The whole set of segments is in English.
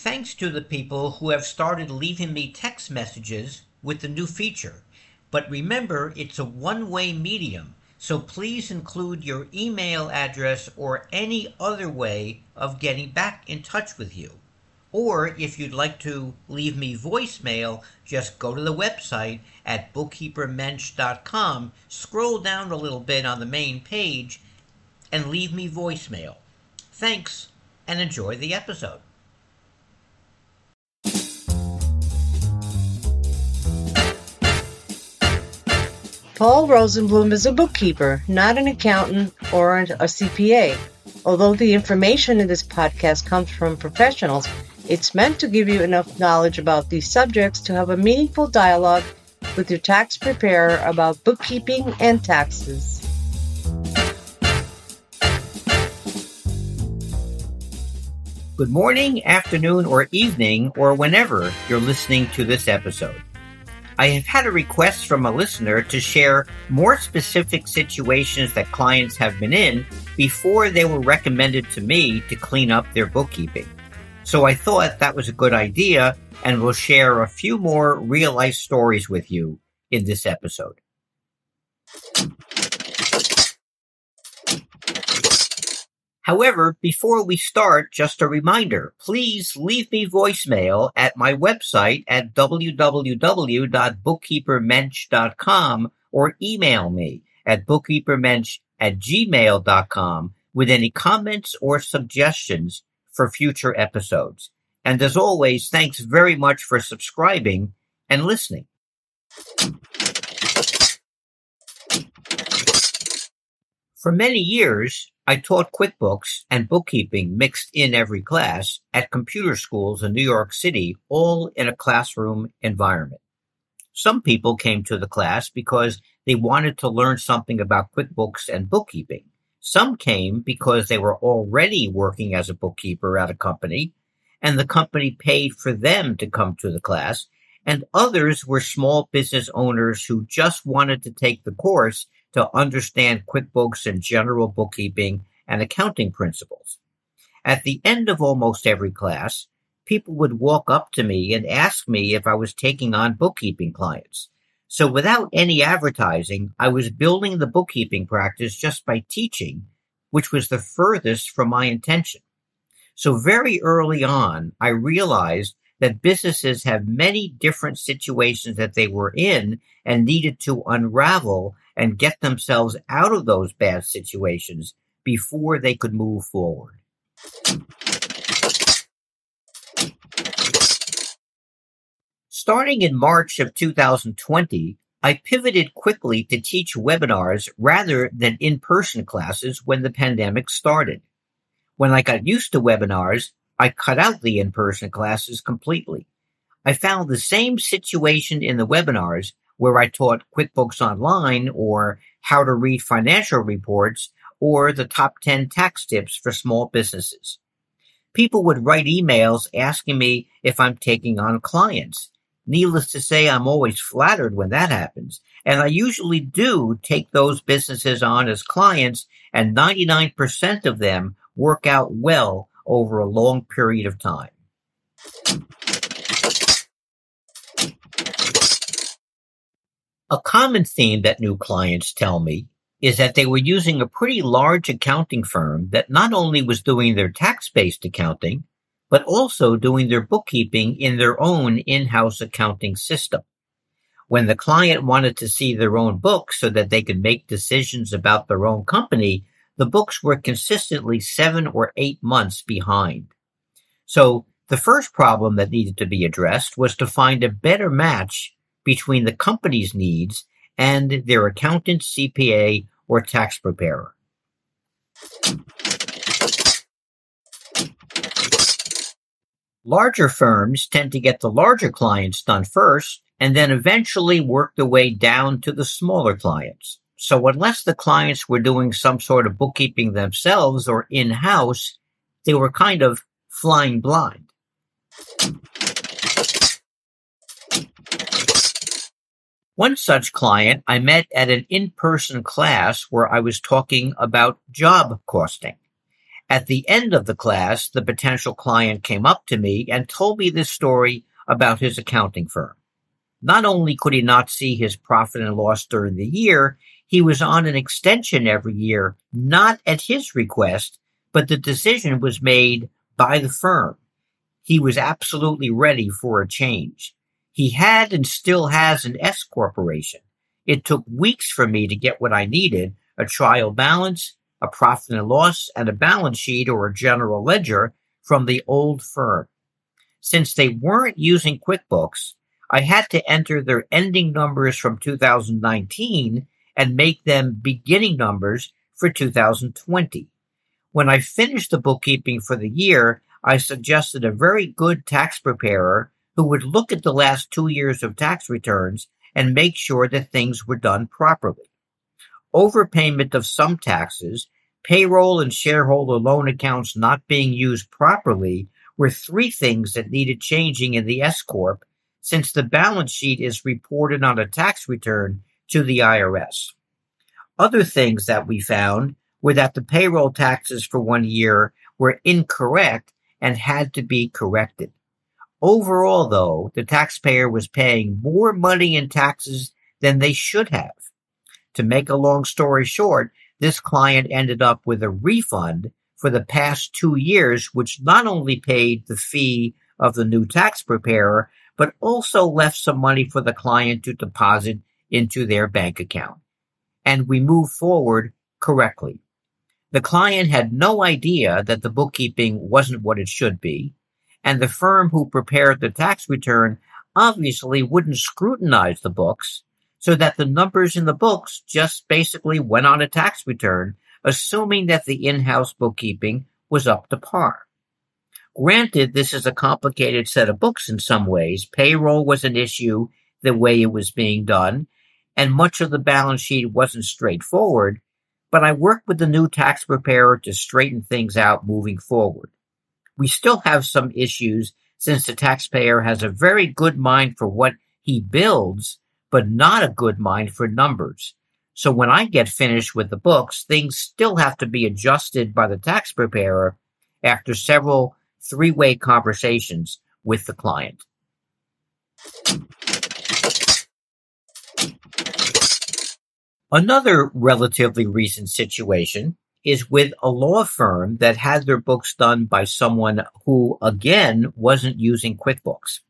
Thanks to the people who have started leaving me text messages with the new feature. But remember, it's a one way medium, so please include your email address or any other way of getting back in touch with you. Or if you'd like to leave me voicemail, just go to the website at bookkeepermensch.com, scroll down a little bit on the main page, and leave me voicemail. Thanks, and enjoy the episode. Paul Rosenblum is a bookkeeper, not an accountant or a CPA. Although the information in this podcast comes from professionals, it's meant to give you enough knowledge about these subjects to have a meaningful dialogue with your tax preparer about bookkeeping and taxes. Good morning, afternoon, or evening, or whenever you're listening to this episode. I have had a request from a listener to share more specific situations that clients have been in before they were recommended to me to clean up their bookkeeping. So I thought that was a good idea and will share a few more real life stories with you in this episode. However, before we start, just a reminder, please leave me voicemail at my website at www.bookkeepermensch.com or email me at bookkeepermensch at gmail.com with any comments or suggestions for future episodes. And as always, thanks very much for subscribing and listening. For many years, I taught QuickBooks and bookkeeping mixed in every class at computer schools in New York City, all in a classroom environment. Some people came to the class because they wanted to learn something about QuickBooks and bookkeeping. Some came because they were already working as a bookkeeper at a company and the company paid for them to come to the class. And others were small business owners who just wanted to take the course to understand QuickBooks and general bookkeeping and accounting principles. At the end of almost every class, people would walk up to me and ask me if I was taking on bookkeeping clients. So without any advertising, I was building the bookkeeping practice just by teaching, which was the furthest from my intention. So very early on, I realized that businesses have many different situations that they were in and needed to unravel and get themselves out of those bad situations before they could move forward. Starting in March of 2020, I pivoted quickly to teach webinars rather than in-person classes when the pandemic started. When I got used to webinars, I cut out the in-person classes completely. I found the same situation in the webinars where I taught QuickBooks Online or how to read financial reports or the top 10 tax tips for small businesses. People would write emails asking me if I'm taking on clients. Needless to say, I'm always flattered when that happens. And I usually do take those businesses on as clients and 99% of them work out well over a long period of time. A common theme that new clients tell me is that they were using a pretty large accounting firm that not only was doing their tax-based accounting, but also doing their bookkeeping in their own in-house accounting system. When the client wanted to see their own books so that they could make decisions about their own company, the books were consistently seven or eight months behind. So the first problem that needed to be addressed was to find a better match between the company's needs and their accountant, CPA, or tax preparer. Larger firms tend to get the larger clients done first and then eventually work their way down to the smaller clients. So unless the clients were doing some sort of bookkeeping themselves or in-house, they were kind of flying blind. One such client I met at an in-person class where I was talking about job costing. At the end of the class, the potential client came up to me and told me this story about his accounting firm. Not only could he not see his profit and loss during the year, he was on an extension every year, not at his request, but the decision was made by the firm. He was absolutely ready for a change. He had and still has an S corporation. It took weeks for me to get what I needed, a trial balance, a profit and loss, and a balance sheet or a general ledger from the old firm. Since they weren't using QuickBooks, I had to enter their ending numbers from 2019 and make them beginning numbers for 2020. When I finished the bookkeeping for the year, I suggested a very good tax preparer who would look at the last two years of tax returns and make sure that things were done properly. Overpayment of some taxes, payroll and shareholder loan accounts not being used properly were three things that needed changing in the S Corp since the balance sheet is reported on a tax return to the IRS. Other things that we found were that the payroll taxes for one year were incorrect and had to be corrected. Overall, though, the taxpayer was paying more money in taxes than they should have. To make a long story short, this client ended up with a refund for the past two years, which not only paid the fee of the new tax preparer, but also left some money for the client to deposit into their bank account. And we move forward correctly. The client had no idea that the bookkeeping wasn't what it should be, and the firm who prepared the tax return obviously wouldn't scrutinize the books, so that the numbers in the books just basically went on a tax return, assuming that the in-house bookkeeping was up to par. Granted, this is a complicated set of books in some ways. Payroll was an issue the way it was being done, and much of the balance sheet wasn't straightforward, but I worked with the new tax preparer to straighten things out moving forward. We still have some issues since the taxpayer has a very good mind for what he builds, but not a good mind for numbers. So when I get finished with the books, things still have to be adjusted by the tax preparer after several three-way conversations with the client. Another relatively recent situation is with a law firm that had their books done by someone who, again, wasn't using QuickBooks.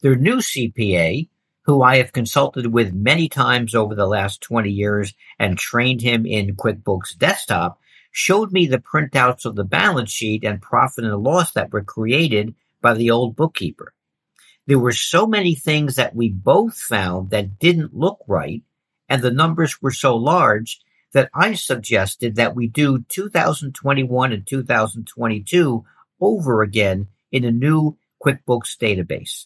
Their new CPA, who I have consulted with many times over the last 20 years and trained him in QuickBooks Desktop, showed me the printouts of the balance sheet and profit and loss that were created by the old bookkeeper. There were so many things that we both found that didn't look right and the numbers were so large that I suggested that we do 2021 and 2022 over again in a new QuickBooks database.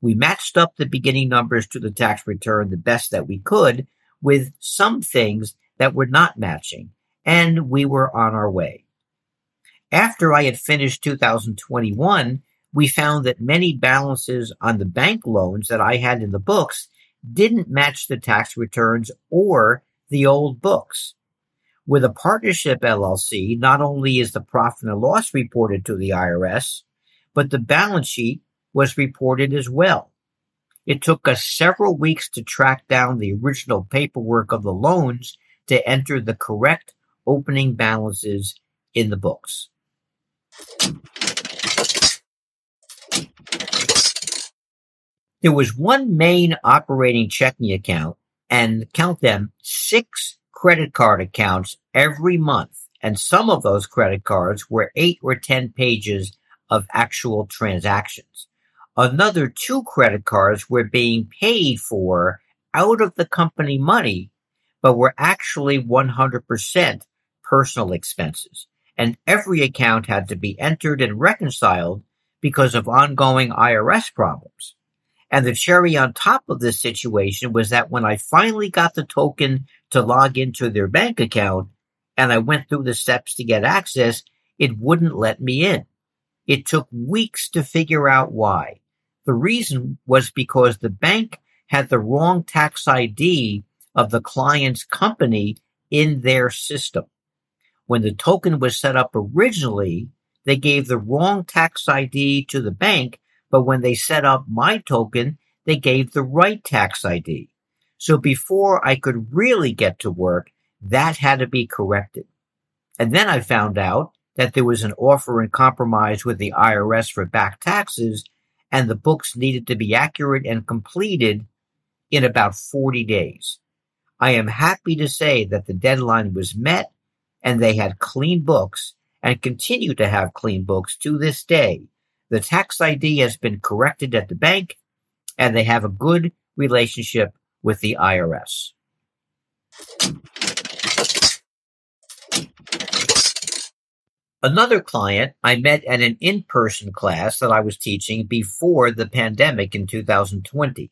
We matched up the beginning numbers to the tax return the best that we could with some things that were not matching, and we were on our way. After I had finished 2021, we found that many balances on the bank loans that I had in the books didn't match the tax returns or the old books. With a partnership LLC, not only is the profit and loss reported to the IRS, but the balance sheet was reported as well. It took us several weeks to track down the original paperwork of the loans to enter the correct opening balances in the books. There was one main operating checking account and count them six credit card accounts every month. And some of those credit cards were eight or 10 pages of actual transactions. Another two credit cards were being paid for out of the company money, but were actually 100% personal expenses. And every account had to be entered and reconciled because of ongoing IRS problems. And the cherry on top of this situation was that when I finally got the token to log into their bank account and I went through the steps to get access, it wouldn't let me in. It took weeks to figure out why. The reason was because the bank had the wrong tax ID of the client's company in their system. When the token was set up originally, they gave the wrong tax ID to the bank, but when they set up my token, they gave the right tax ID. So before I could really get to work, that had to be corrected. And then I found out that there was an offer in compromise with the IRS for back taxes and the books needed to be accurate and completed in about 40 days. I am happy to say that the deadline was met and they had clean books and continue to have clean books to this day. The tax ID has been corrected at the bank and they have a good relationship with the IRS. Another client I met at an in-person class that I was teaching before the pandemic in 2020.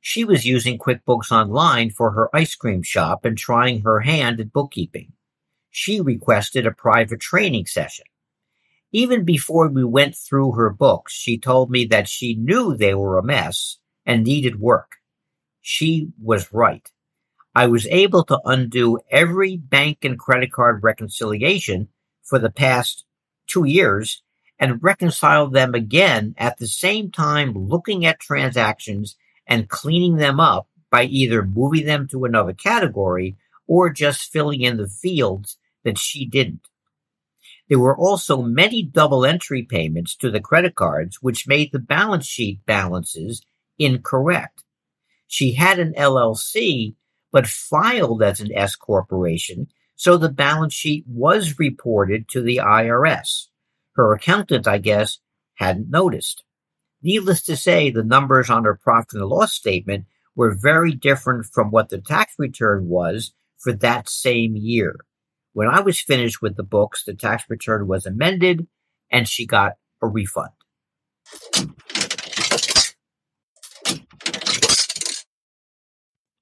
She was using QuickBooks Online for her ice cream shop and trying her hand at bookkeeping. She requested a private training session. Even before we went through her books, she told me that she knew they were a mess and needed work. She was right. I was able to undo every bank and credit card reconciliation for the past two years and reconcile them again at the same time looking at transactions and cleaning them up by either moving them to another category or just filling in the fields that she didn't. There were also many double entry payments to the credit cards, which made the balance sheet balances incorrect. She had an LLC, but filed as an S corporation, so the balance sheet was reported to the IRS. Her accountant, I guess, hadn't noticed. Needless to say, the numbers on her profit and loss statement were very different from what the tax return was for that same year. When I was finished with the books, the tax return was amended and she got a refund.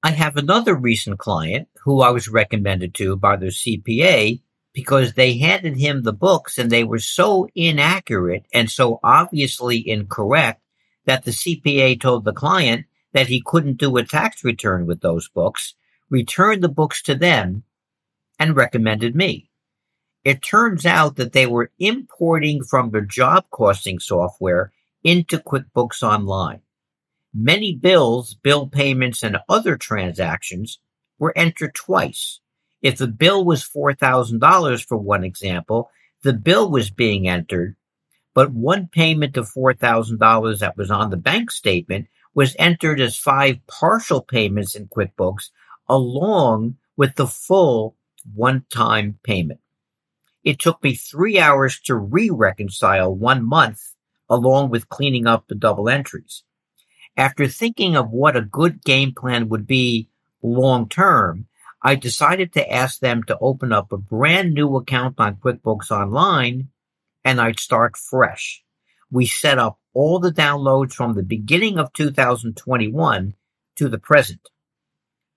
I have another recent client who I was recommended to by their CPA because they handed him the books and they were so inaccurate and so obviously incorrect that the CPA told the client that he couldn't do a tax return with those books, returned the books to them, and recommended me. It turns out that they were importing from their job costing software into QuickBooks Online. Many bills, bill payments, and other transactions were entered twice. If the bill was $4,000 for one example, the bill was being entered, but one payment of $4,000 that was on the bank statement was entered as five partial payments in QuickBooks along with the full one-time payment. It took me three hours to re-reconcile one month along with cleaning up the double entries. After thinking of what a good game plan would be long term, I decided to ask them to open up a brand new account on QuickBooks Online and I'd start fresh. We set up all the downloads from the beginning of 2021 to the present.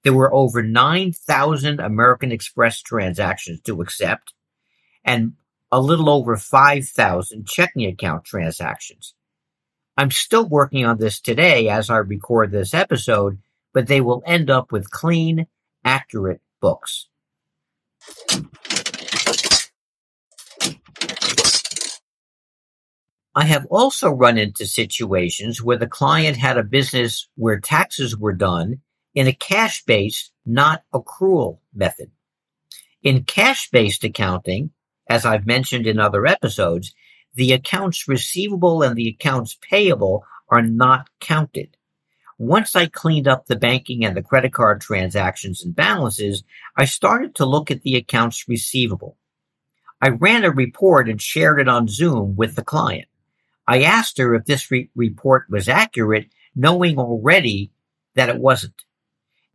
There were over 9,000 American Express transactions to accept and a little over 5,000 checking account transactions. I'm still working on this today as I record this episode, but they will end up with clean, accurate books. I have also run into situations where the client had a business where taxes were done in a cash-based, not accrual method. In cash-based accounting, as I've mentioned in other episodes, the accounts receivable and the accounts payable are not counted. Once I cleaned up the banking and the credit card transactions and balances, I started to look at the accounts receivable. I ran a report and shared it on Zoom with the client. I asked her if this re- report was accurate, knowing already that it wasn't.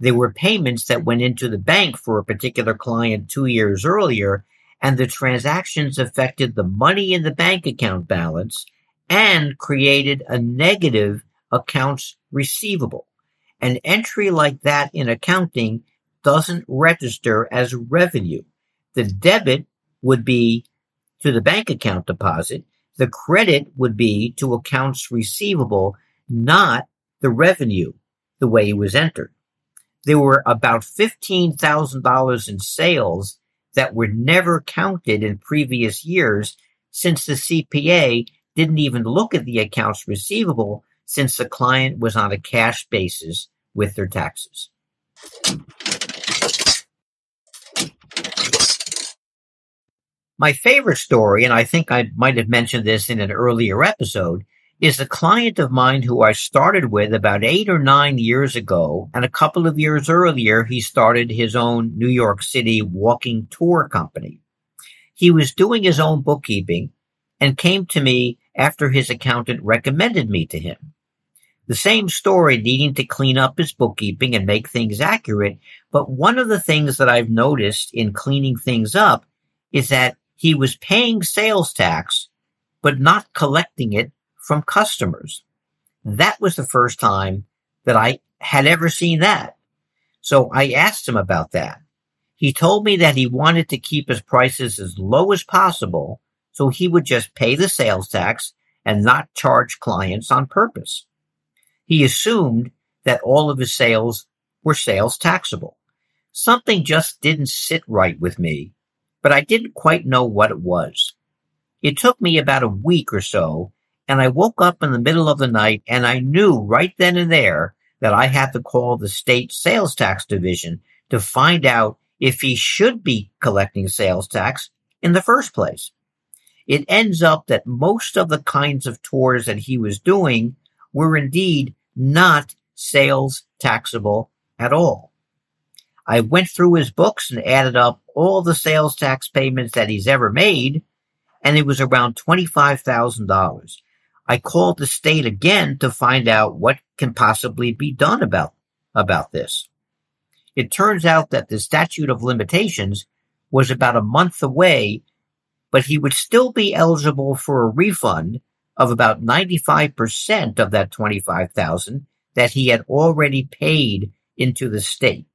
There were payments that went into the bank for a particular client two years earlier, and the transactions affected the money in the bank account balance and created a negative accounts receivable. An entry like that in accounting doesn't register as revenue. The debit would be to the bank account deposit. The credit would be to accounts receivable, not the revenue, the way it was entered. There were about $15,000 in sales that were never counted in previous years since the CPA didn't even look at the accounts receivable since the client was on a cash basis with their taxes. My favorite story, and I think I might have mentioned this in an earlier episode, is a client of mine who I started with about eight or nine years ago. And a couple of years earlier, he started his own New York City walking tour company. He was doing his own bookkeeping and came to me after his accountant recommended me to him. The same story needing to clean up his bookkeeping and make things accurate. But one of the things that I've noticed in cleaning things up is that he was paying sales tax, but not collecting it from customers. That was the first time that I had ever seen that. So I asked him about that. He told me that he wanted to keep his prices as low as possible, so he would just pay the sales tax and not charge clients on purpose. He assumed that all of his sales were sales taxable. Something just didn't sit right with me, but I didn't quite know what it was. It took me about a week or so, and I woke up in the middle of the night and I knew right then and there that I had to call the state sales tax division to find out if he should be collecting sales tax in the first place. It ends up that most of the kinds of tours that he was doing were indeed not sales taxable at all. I went through his books and added up all the sales tax payments that he's ever made, and it was around $25,000. I called the state again to find out what can possibly be done about, about this. It turns out that the statute of limitations was about a month away, but he would still be eligible for a refund of about 95% of that 25,000 that he had already paid into the state.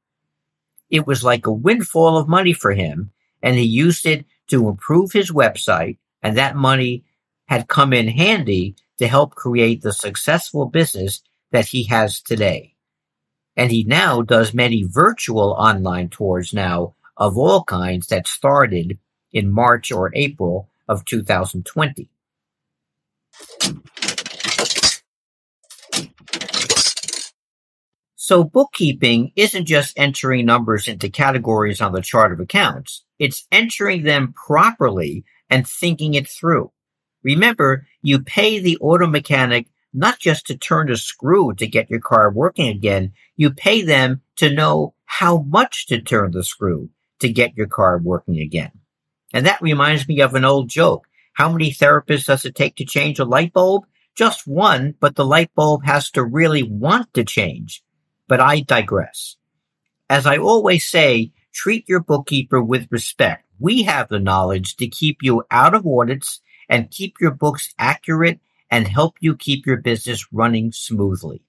It was like a windfall of money for him and he used it to improve his website and that money had come in handy to help create the successful business that he has today. And he now does many virtual online tours now of all kinds that started in March or April of 2020. So bookkeeping isn't just entering numbers into categories on the chart of accounts. It's entering them properly and thinking it through. Remember, you pay the auto mechanic not just to turn a screw to get your car working again. You pay them to know how much to turn the screw to get your car working again. And that reminds me of an old joke. How many therapists does it take to change a light bulb? Just one, but the light bulb has to really want to change. But I digress. As I always say, treat your bookkeeper with respect. We have the knowledge to keep you out of audits and keep your books accurate and help you keep your business running smoothly.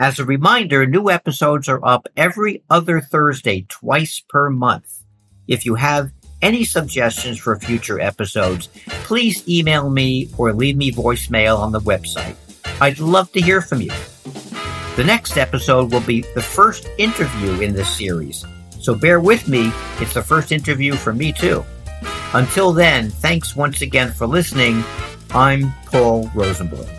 As a reminder, new episodes are up every other Thursday, twice per month. If you have any suggestions for future episodes, please email me or leave me voicemail on the website. I'd love to hear from you. The next episode will be the first interview in this series, so bear with me. It's the first interview for me too. Until then, thanks once again for listening. I'm Paul Rosenblum.